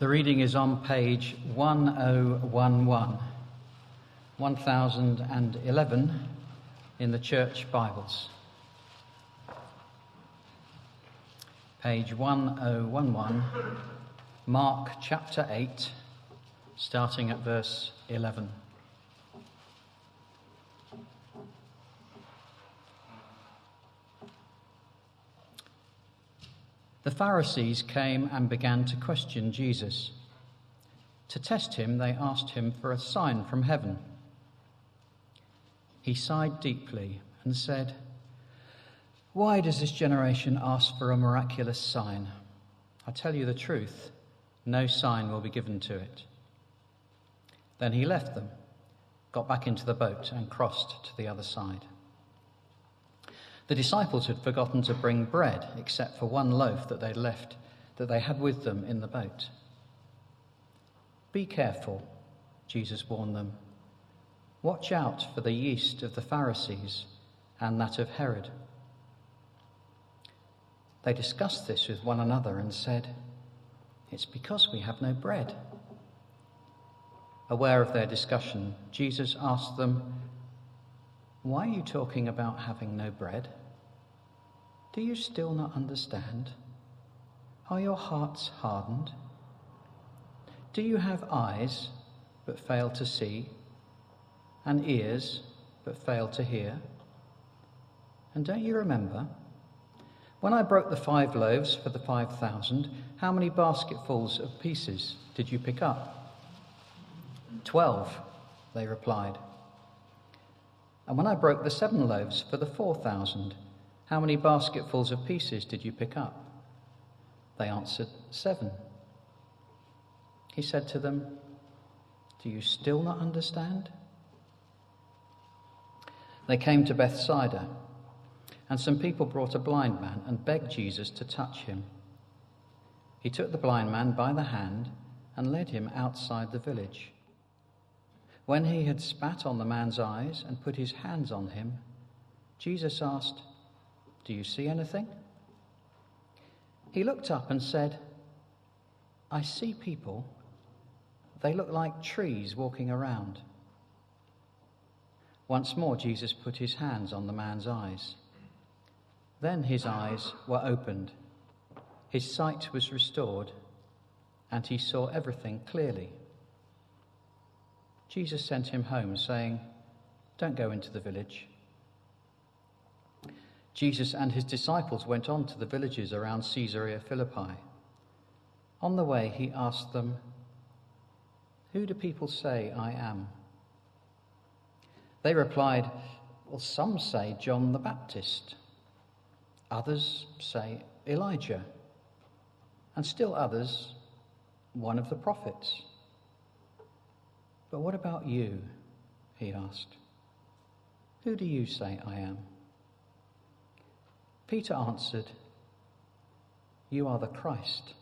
The reading is on page 1011, 1011 in the Church Bibles. Page 1011, Mark chapter 8, starting at verse 11. The Pharisees came and began to question Jesus. To test him, they asked him for a sign from heaven. He sighed deeply and said, Why does this generation ask for a miraculous sign? I tell you the truth, no sign will be given to it. Then he left them, got back into the boat, and crossed to the other side. The disciples had forgotten to bring bread except for one loaf that they'd left, that they had with them in the boat. Be careful, Jesus warned them. Watch out for the yeast of the Pharisees and that of Herod. They discussed this with one another and said, It's because we have no bread. Aware of their discussion, Jesus asked them, Why are you talking about having no bread? Do you still not understand? Are your hearts hardened? Do you have eyes but fail to see, and ears but fail to hear? And don't you remember? When I broke the five loaves for the five thousand, how many basketfuls of pieces did you pick up? Twelve, they replied. And when I broke the seven loaves for the four thousand, how many basketfuls of pieces did you pick up? They answered, Seven. He said to them, Do you still not understand? They came to Bethsaida, and some people brought a blind man and begged Jesus to touch him. He took the blind man by the hand and led him outside the village. When he had spat on the man's eyes and put his hands on him, Jesus asked, do you see anything? He looked up and said, I see people. They look like trees walking around. Once more, Jesus put his hands on the man's eyes. Then his eyes were opened, his sight was restored, and he saw everything clearly. Jesus sent him home, saying, Don't go into the village. Jesus and his disciples went on to the villages around Caesarea Philippi. On the way, he asked them, Who do people say I am? They replied, Well, some say John the Baptist, others say Elijah, and still others, one of the prophets. But what about you? He asked. Who do you say I am? Peter answered, You are the Christ.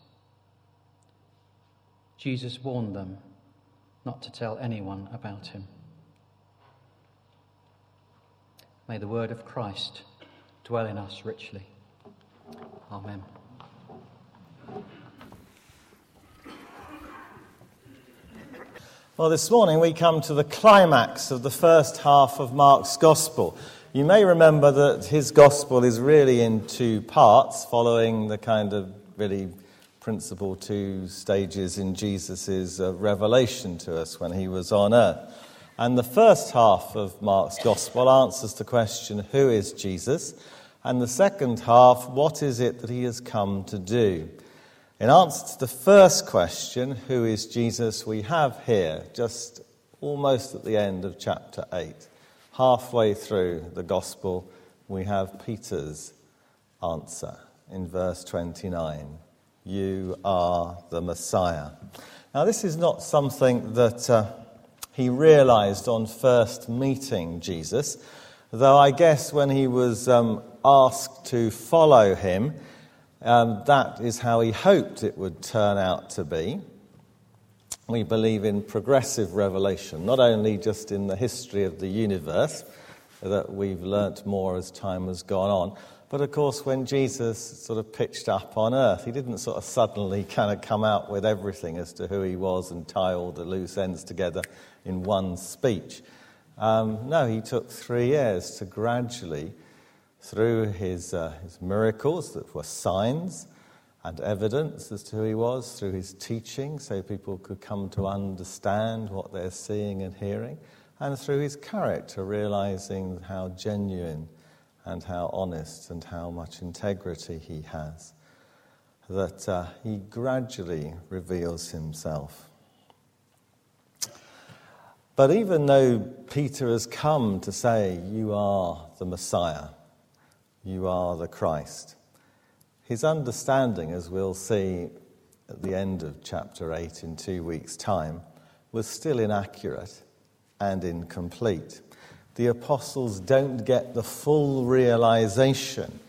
Jesus warned them not to tell anyone about him. May the word of Christ dwell in us richly. Amen. Well, this morning we come to the climax of the first half of Mark's Gospel. You may remember that his gospel is really in two parts, following the kind of really principal two stages in Jesus' uh, revelation to us when he was on earth. And the first half of Mark's gospel answers the question, Who is Jesus? And the second half, What is it that he has come to do? In answer to the first question, Who is Jesus? we have here, just almost at the end of chapter 8 halfway through the gospel, we have Peter's answer in verse 29 You are the Messiah. Now, this is not something that uh, he realized on first meeting Jesus, though I guess when he was um, asked to follow him, um, that is how he hoped it would turn out to be we believe in progressive revelation, not only just in the history of the universe, that we've learnt more as time has gone on, But of course, when Jesus sort of pitched up on earth, he didn't sort of suddenly kind of come out with everything as to who he was and tie all the loose ends together in one speech. Um, no, he took three years to gradually, through his, uh, his miracles that were signs and evidence as to who he was, through his teaching, so people could come to understand what they're seeing and hearing, and through his character, realizing how genuine and how honest and how much integrity he has, that uh, he gradually reveals himself. But even though Peter has come to say, You are the Messiah, you are the Christ, his understanding, as we'll see at the end of chapter 8 in two weeks' time, was still inaccurate and incomplete. The apostles don't get the full realization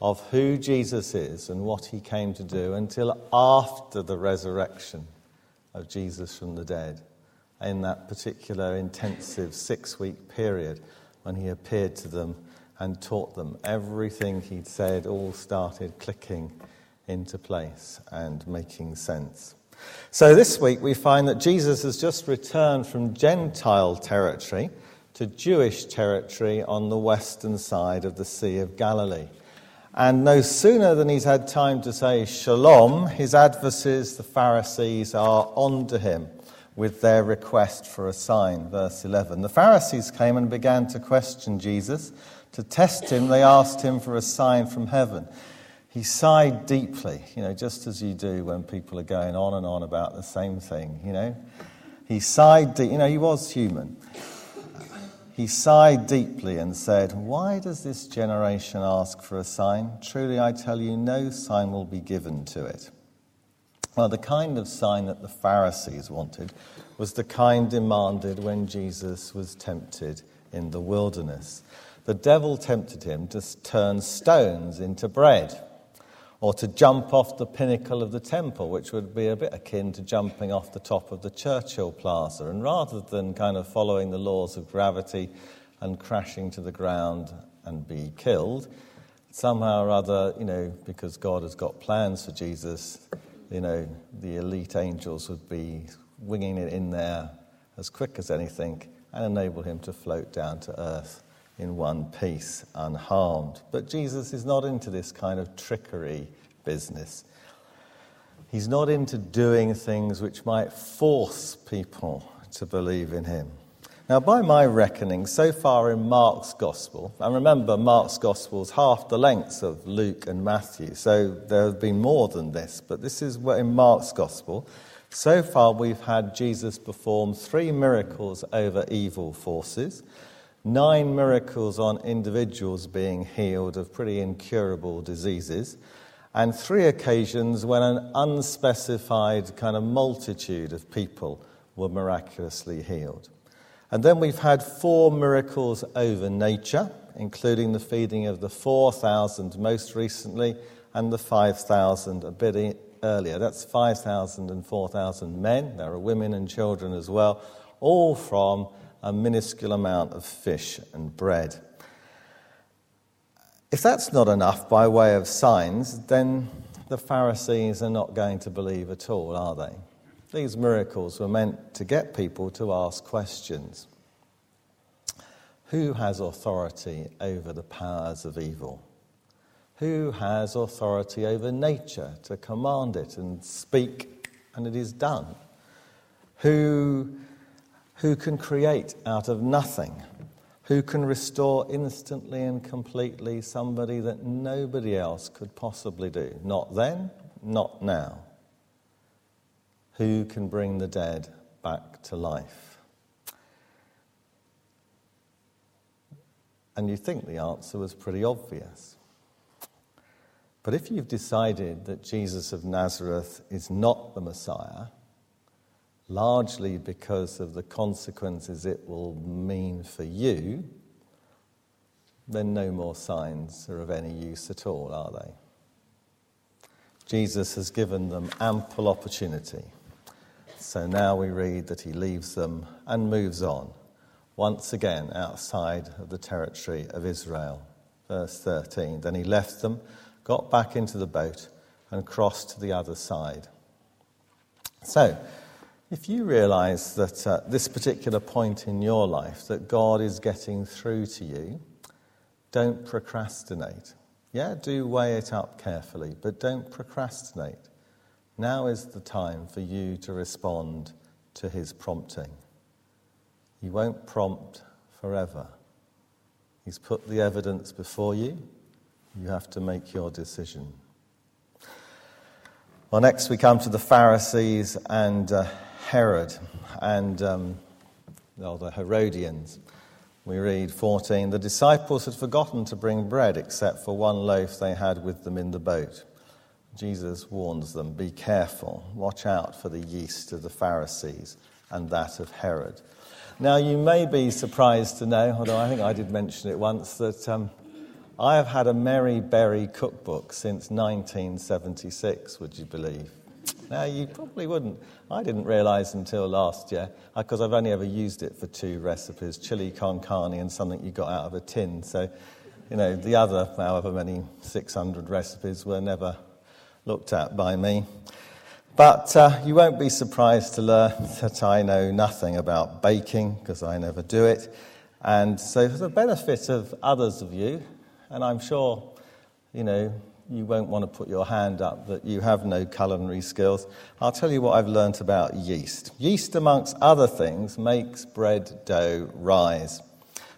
of who Jesus is and what he came to do until after the resurrection of Jesus from the dead, in that particular intensive six week period when he appeared to them and taught them. Everything he'd said all started clicking into place and making sense. So this week we find that Jesus has just returned from Gentile territory to Jewish territory on the western side of the Sea of Galilee. And no sooner than he's had time to say shalom, his adversaries, the Pharisees, are on to him with their request for a sign. Verse 11. The Pharisees came and began to question Jesus. To test him, they asked him for a sign from heaven. He sighed deeply, you know, just as you do when people are going on and on about the same thing, you know. He sighed deep, you know, he was human. He sighed deeply and said, Why does this generation ask for a sign? Truly, I tell you, no sign will be given to it. Well, the kind of sign that the Pharisees wanted was the kind demanded when Jesus was tempted in the wilderness. The devil tempted him to turn stones into bread or to jump off the pinnacle of the temple, which would be a bit akin to jumping off the top of the Churchill Plaza. And rather than kind of following the laws of gravity and crashing to the ground and be killed, somehow or other, you know, because God has got plans for Jesus, you know, the elite angels would be winging it in there as quick as anything and enable him to float down to earth in one piece, unharmed. But Jesus is not into this kind of trickery business. He's not into doing things which might force people to believe in him. Now, by my reckoning, so far in Mark's Gospel, and remember, Mark's Gospel is half the length of Luke and Matthew, so there have been more than this, but this is what in Mark's Gospel. So far, we've had Jesus perform three miracles over evil forces nine miracles on individuals being healed of pretty incurable diseases, and three occasions when an unspecified kind of multitude of people were miraculously healed. And then we've had four miracles over nature, including the feeding of the 4,000 most recently and the 5,000 a bit earlier. That's 5,000 and 4,000 men. There are women and children as well, all from a minuscule amount of fish and bread. If that's not enough by way of signs, then the Pharisees are not going to believe at all, are they? These miracles were meant to get people to ask questions. Who has authority over the powers of evil? Who has authority over nature to command it and speak, and it is done? Who who can create out of nothing, who can restore instantly and completely somebody that nobody else could possibly do. Not then, not now. Who can bring the dead back to life? And you think the answer was pretty obvious. But if you've decided that Jesus of Nazareth is not the Messiah, largely because of the consequences it will mean for you, then no more signs are of any use at all, are they? Jesus has given them ample opportunity. So now we read that he leaves them and moves on, once again outside of the territory of Israel. Verse 13. Then he left them, got back into the boat, and crossed to the other side. So, if you realize that at this particular point in your life that God is getting through to you, don't procrastinate. Yeah, do weigh it up carefully, but don't procrastinate. Now is the time for you to respond to his prompting. He won't prompt forever. He's put the evidence before you. You have to make your decision. Well, next we come to the Pharisees and uh, Herod and um, well, the Herodians. We read 14 The disciples had forgotten to bring bread except for one loaf they had with them in the boat. Jesus warns them Be careful, watch out for the yeast of the Pharisees and that of Herod. Now, you may be surprised to know, although I think I did mention it once, that um, I have had a Mary Berry cookbook since 1976, would you believe? Now, you probably wouldn't. I didn't realize until last year, because uh, I've only ever used it for two recipes chili con carne and something you got out of a tin. So, you know, the other, however many 600 recipes, were never looked at by me. But uh, you won't be surprised to learn that I know nothing about baking, because I never do it. And so, for the benefit of others of you, and I'm sure, you know, you won't want to put your hand up that you have no culinary skills. I'll tell you what I've learnt about yeast. Yeast, amongst other things, makes bread dough rise.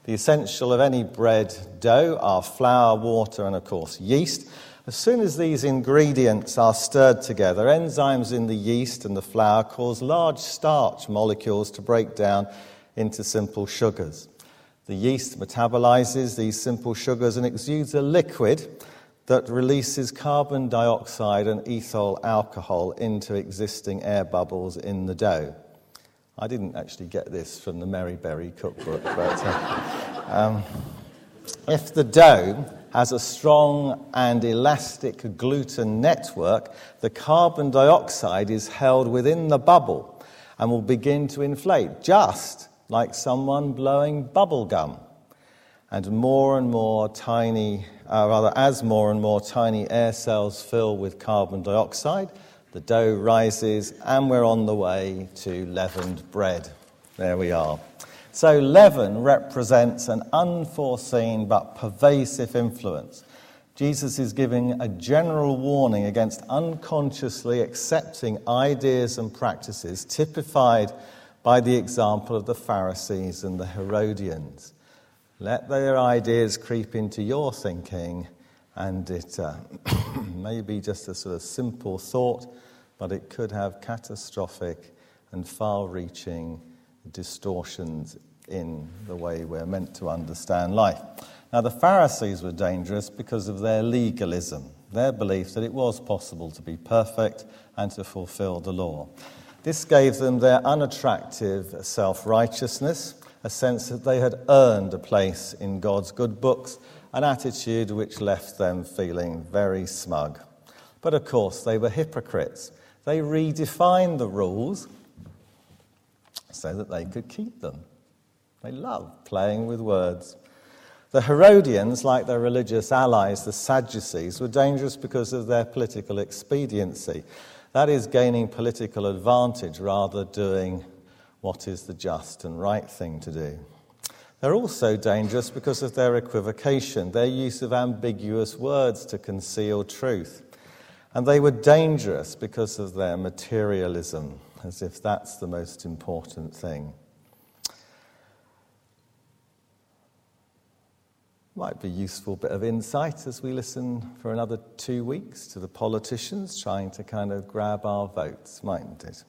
The essential of any bread dough are flour, water, and of course yeast. As soon as these ingredients are stirred together, enzymes in the yeast and the flour cause large starch molecules to break down into simple sugars. The yeast metabolizes these simple sugars and exudes a liquid that releases carbon dioxide and ethyl alcohol into existing air bubbles in the dough. I didn't actually get this from the Mary Berry cookbook, but uh, um, if the dough has a strong and elastic gluten network, the carbon dioxide is held within the bubble and will begin to inflate, just like someone blowing bubble gum and more and more tiny, uh, rather, as more and more tiny air cells fill with carbon dioxide, the dough rises, and we're on the way to leavened bread. There we are. So, leaven represents an unforeseen but pervasive influence. Jesus is giving a general warning against unconsciously accepting ideas and practices typified by the example of the Pharisees and the Herodians. Let their ideas creep into your thinking, and it uh, may be just a sort of simple thought, but it could have catastrophic and far reaching distortions in the way we're meant to understand life. Now, the Pharisees were dangerous because of their legalism, their belief that it was possible to be perfect and to fulfill the law. This gave them their unattractive self righteousness a sense that they had earned a place in God's good books, an attitude which left them feeling very smug. But of course, they were hypocrites. They redefined the rules so that they could keep them. They loved playing with words. The Herodians, like their religious allies, the Sadducees, were dangerous because of their political expediency. That is, gaining political advantage rather doing what is the just and right thing to do. They're also dangerous because of their equivocation, their use of ambiguous words to conceal truth. And they were dangerous because of their materialism, as if that's the most important thing. Might be a useful bit of insight as we listen for another two weeks to the politicians trying to kind of grab our votes, mightn't it?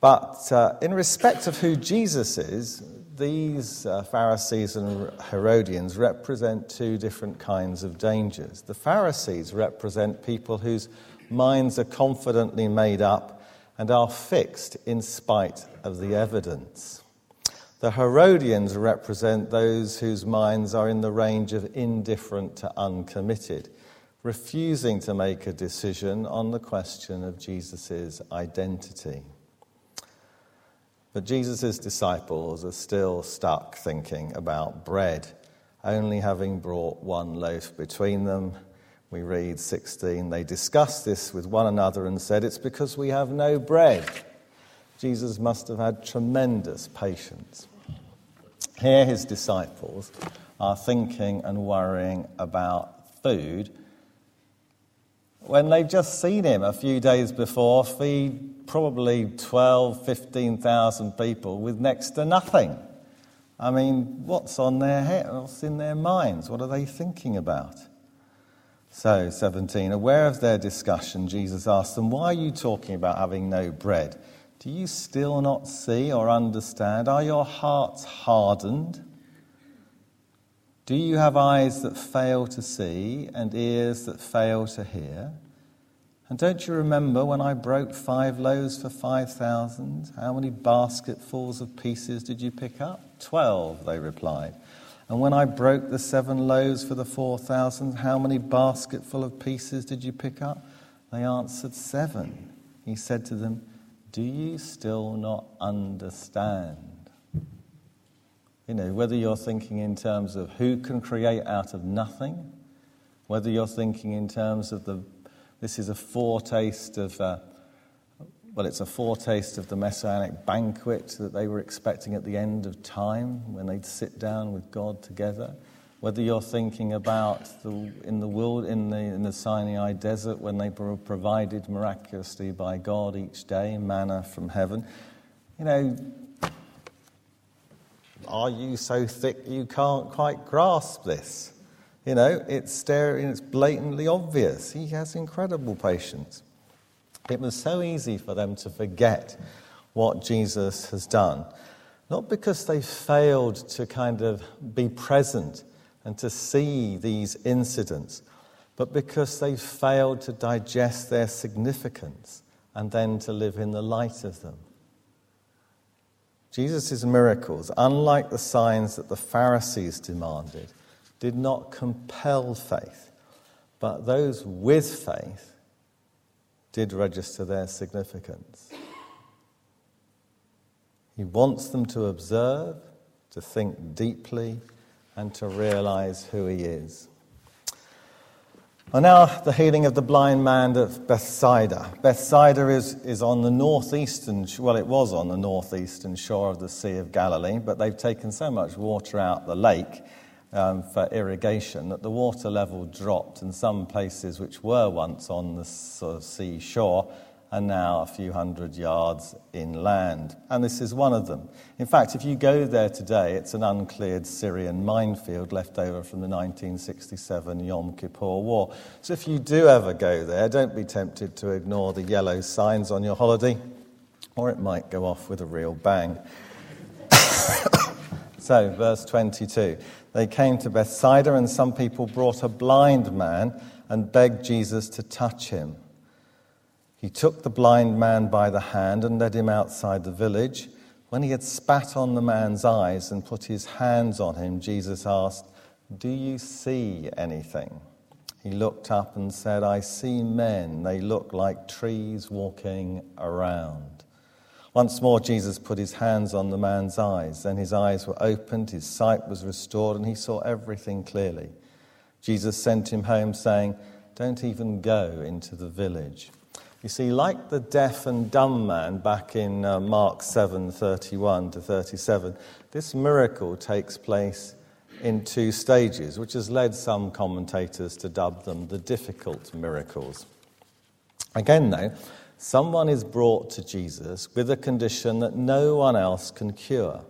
But uh, in respect of who Jesus is, these uh, Pharisees and Herodians represent two different kinds of dangers. The Pharisees represent people whose minds are confidently made up and are fixed in spite of the evidence. The Herodians represent those whose minds are in the range of indifferent to uncommitted, refusing to make a decision on the question of Jesus' identity. But Jesus' disciples are still stuck thinking about bread only having brought one loaf between them. We read 16, they discussed this with one another and said, It's because we have no bread. Jesus must have had tremendous patience. Here, his disciples are thinking and worrying about food when they've just seen him a few days before feed probably 12, 15,000 people with next to nothing. I mean, what's on their head? What's in their minds? What are they thinking about? So, 17, aware of their discussion, Jesus asked them, Why are you talking about having no bread? Do you still not see or understand? Are your hearts hardened? Do you have eyes that fail to see and ears that fail to hear? And don't you remember when I broke five loaves for 5,000? How many basketfuls of pieces did you pick up? Twelve, they replied. And when I broke the seven loaves for the 4,000, how many basketful of pieces did you pick up? They answered, Seven. He said to them, Do you still not understand? You know, whether you're thinking in terms of who can create out of nothing, whether you're thinking in terms of the this is a foretaste of, uh, well, it's a foretaste of the messianic banquet that they were expecting at the end of time when they'd sit down with God together. Whether you're thinking about the, in, the world, in, the, in the Sinai desert when they were provided miraculously by God each day, manna from heaven. You know, are you so thick you can't quite grasp this? You know, it's staring, it's blatantly obvious. He has incredible patience. It was so easy for them to forget what Jesus has done. Not because they failed to kind of be present and to see these incidents, but because they failed to digest their significance and then to live in the light of them. Jesus' miracles, unlike the signs that the Pharisees demanded, did not compel faith, but those with faith did register their significance. He wants them to observe, to think deeply, and to realize who he is. Well, now, the healing of the blind man of Bethsaida. Bethsaida is, is on the northeastern, well, it was on the northeastern shore of the Sea of Galilee, but they've taken so much water out the lake um, for irrigation that the water level dropped in some places which were once on the sort of seashore are now a few hundred yards inland. And this is one of them. In fact, if you go there today, it's an uncleared Syrian minefield left over from the 1967 Yom Kippur War. So if you do ever go there, don't be tempted to ignore the yellow signs on your holiday, or it might go off with a real bang. so, verse 22 they came to Bethsaida, and some people brought a blind man and begged Jesus to touch him. He took the blind man by the hand and led him outside the village. When he had spat on the man's eyes and put his hands on him, Jesus asked, Do you see anything? He looked up and said, I see men. They look like trees walking around. Once more, Jesus put his hands on the man's eyes. Then his eyes were opened, his sight was restored, and he saw everything clearly. Jesus sent him home, saying, Don't even go into the village. You see, like the deaf and dumb man back in uh, Mark 7 31 to 37, this miracle takes place in two stages, which has led some commentators to dub them the difficult miracles. Again, though, Someone is brought to Jesus with a condition that no one else can cure.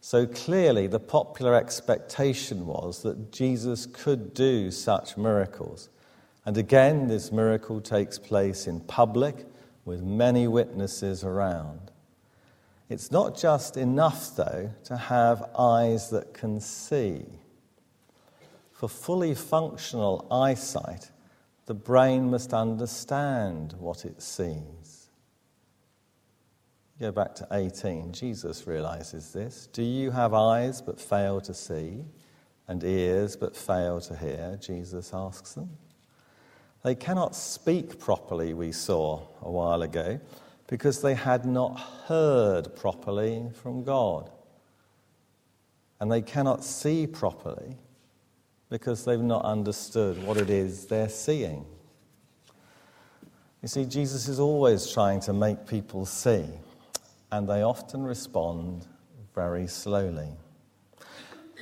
So clearly, the popular expectation was that Jesus could do such miracles. And again, this miracle takes place in public with many witnesses around. It's not just enough, though, to have eyes that can see. For fully functional eyesight, the brain must understand what it sees. Go back to 18. Jesus realizes this. Do you have eyes but fail to see, and ears but fail to hear? Jesus asks them. They cannot speak properly, we saw a while ago, because they had not heard properly from God. And they cannot see properly because they've not understood what it is they're seeing. You see, Jesus is always trying to make people see, and they often respond very slowly.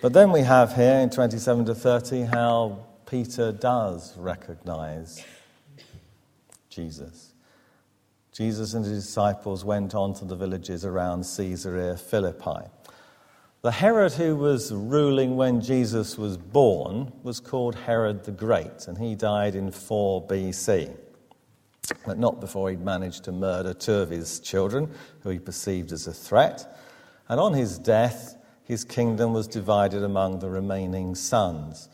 But then we have here in 27 to 30 how Peter does recognize Jesus. Jesus and his disciples went on to the villages around Caesarea Philippi. The Herod who was ruling when Jesus was born was called Herod the Great, and he died in 4 BC, but not before he'd managed to murder two of his children, who he perceived as a threat. And on his death, his kingdom was divided among the remaining sons.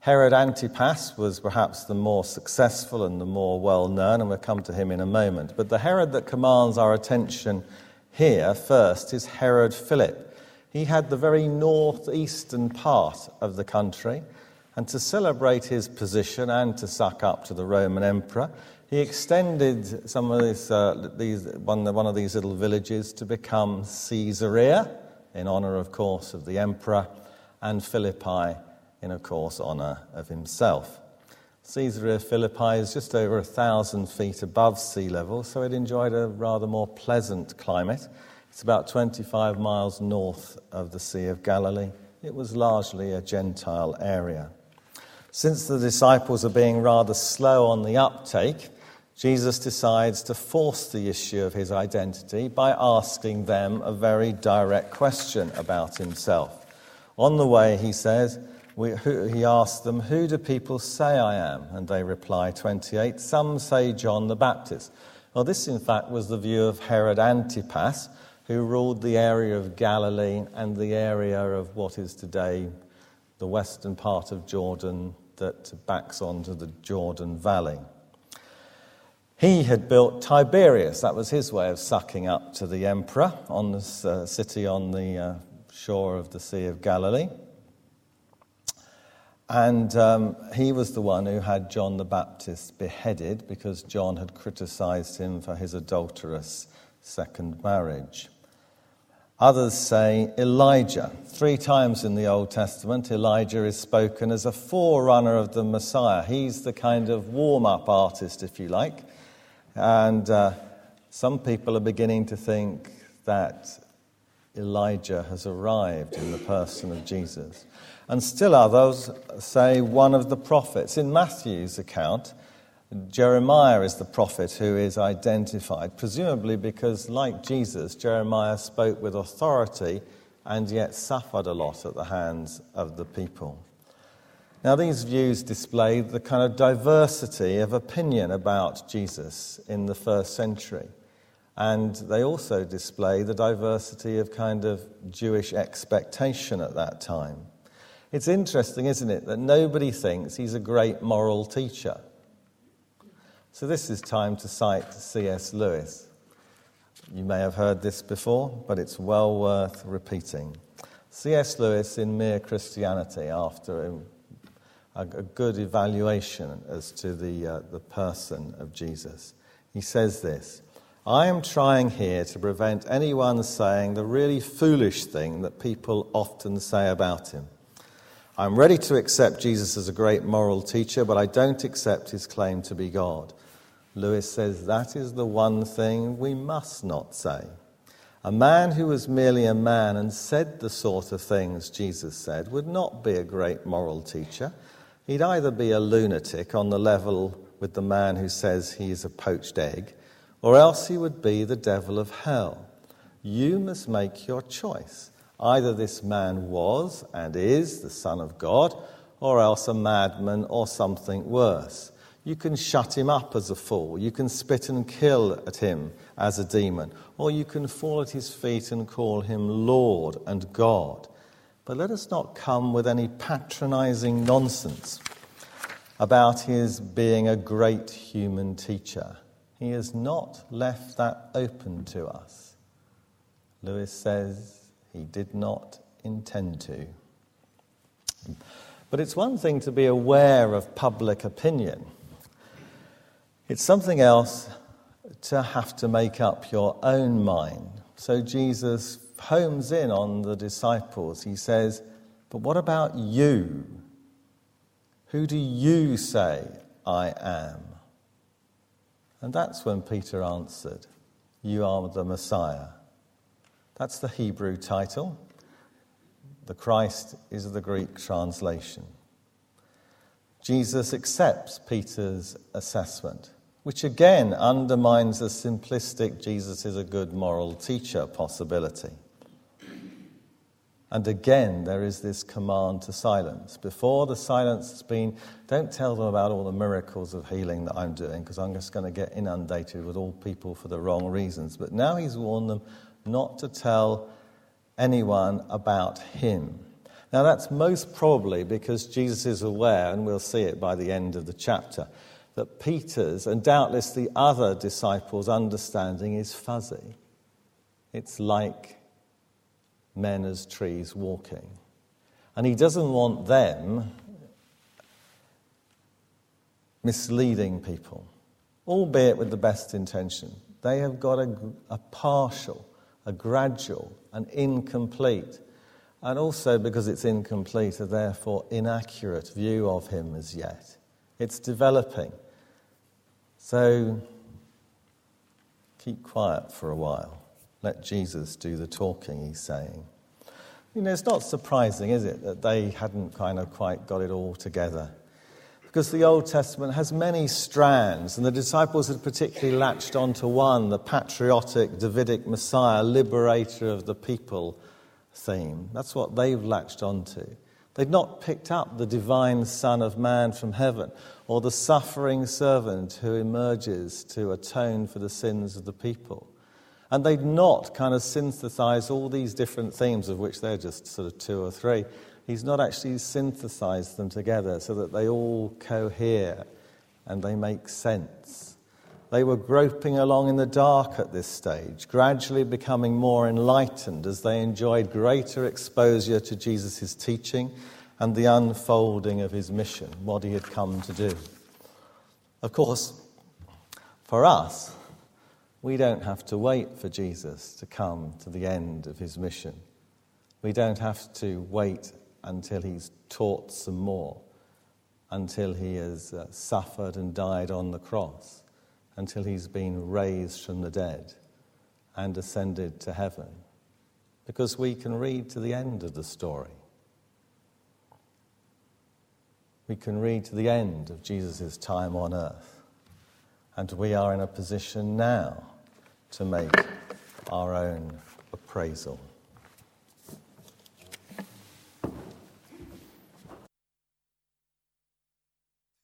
Herod Antipas was perhaps the more successful and the more well known, and we'll come to him in a moment. But the Herod that commands our attention here first is Herod Philip. He had the very northeastern part of the country, and to celebrate his position and to suck up to the Roman emperor, he extended some of this, uh, these, one, one of these little villages to become Caesarea, in honor, of course, of the emperor, and Philippi, in, of course, honor of himself. Caesarea Philippi is just over a thousand feet above sea level, so it enjoyed a rather more pleasant climate. It's about 25 miles north of the Sea of Galilee. It was largely a Gentile area. Since the disciples are being rather slow on the uptake, Jesus decides to force the issue of his identity by asking them a very direct question about himself. On the way, he says, we, who, he asks them, Who do people say I am? And they reply, 28, Some say John the Baptist. Well, this, in fact, was the view of Herod Antipas, who ruled the area of Galilee and the area of what is today the western part of Jordan that backs onto the Jordan Valley. He had built Tiberias, that was his way of sucking up to the emperor on this uh, city on the uh, shore of the Sea of Galilee. And um, he was the one who had John the Baptist beheaded because John had criticized him for his adulterous second marriage. Others say Elijah. Three times in the Old Testament, Elijah is spoken as a forerunner of the Messiah. He's the kind of warm up artist, if you like. And uh, some people are beginning to think that Elijah has arrived in the person of Jesus. And still others say one of the prophets. In Matthew's account, Jeremiah is the prophet who is identified, presumably because, like Jesus, Jeremiah spoke with authority and yet suffered a lot at the hands of the people. Now, these views display the kind of diversity of opinion about Jesus in the first century. And they also display the diversity of kind of Jewish expectation at that time. It's interesting, isn't it, that nobody thinks he's a great moral teacher. So, this is time to cite C.S. Lewis. You may have heard this before, but it's well worth repeating. C.S. Lewis in Mere Christianity, after a, good evaluation as to the, uh, the person of Jesus, he says this I am trying here to prevent anyone saying the really foolish thing that people often say about him. I'm ready to accept Jesus as a great moral teacher, but I don't accept his claim to be God. Lewis says that is the one thing we must not say. A man who was merely a man and said the sort of things Jesus said would not be a great moral teacher. He'd either be a lunatic on the level with the man who says he is a poached egg, or else he would be the devil of hell. You must make your choice. Either this man was and is the Son of God, or else a madman or something worse. You can shut him up as a fool. You can spit and kill at him as a demon. Or you can fall at his feet and call him Lord and God. But let us not come with any patronizing nonsense about his being a great human teacher. He has not left that open to us. Lewis says he did not intend to. But it's one thing to be aware of public opinion. It's something else to have to make up your own mind. So Jesus homes in on the disciples. He says, But what about you? Who do you say I am? And that's when Peter answered, You are the Messiah. That's the Hebrew title. The Christ is the Greek translation. Jesus accepts Peter's assessment, which again undermines the simplistic Jesus is a good moral teacher possibility. And again, there is this command to silence. Before the silence has been, don't tell them about all the miracles of healing that I'm doing, because I'm just going to get inundated with all people for the wrong reasons. But now he's warned them not to tell anyone about him. Now, that's most probably because Jesus is aware, and we'll see it by the end of the chapter, that Peter's and doubtless the other disciples' understanding is fuzzy. It's like men as trees walking. And he doesn't want them misleading people, albeit with the best intention. They have got a, a partial, a gradual, an incomplete, and also because it's incomplete, a therefore inaccurate view of him as yet. It's developing. So keep quiet for a while. Let Jesus do the talking, he's saying. You know, it's not surprising, is it, that they hadn't kind of quite got it all together. Because the Old Testament has many strands, and the disciples had particularly latched onto one the patriotic Davidic Messiah, liberator of the people theme. That's what they've latched onto. They'd not picked up the divine Son of Man from heaven or the suffering servant who emerges to atone for the sins of the people. And they'd not kind of synthesized all these different themes, of which they're just sort of two or three. He's not actually synthesized them together so that they all cohere and they make sense. They were groping along in the dark at this stage, gradually becoming more enlightened as they enjoyed greater exposure to Jesus' teaching and the unfolding of his mission, what he had come to do. Of course, for us, we don't have to wait for Jesus to come to the end of his mission. We don't have to wait until he's taught some more, until he has uh, suffered and died on the cross, until he's been raised from the dead and ascended to heaven. Because we can read to the end of the story. We can read to the end of Jesus' time on earth. And we are in a position now to make our own appraisal.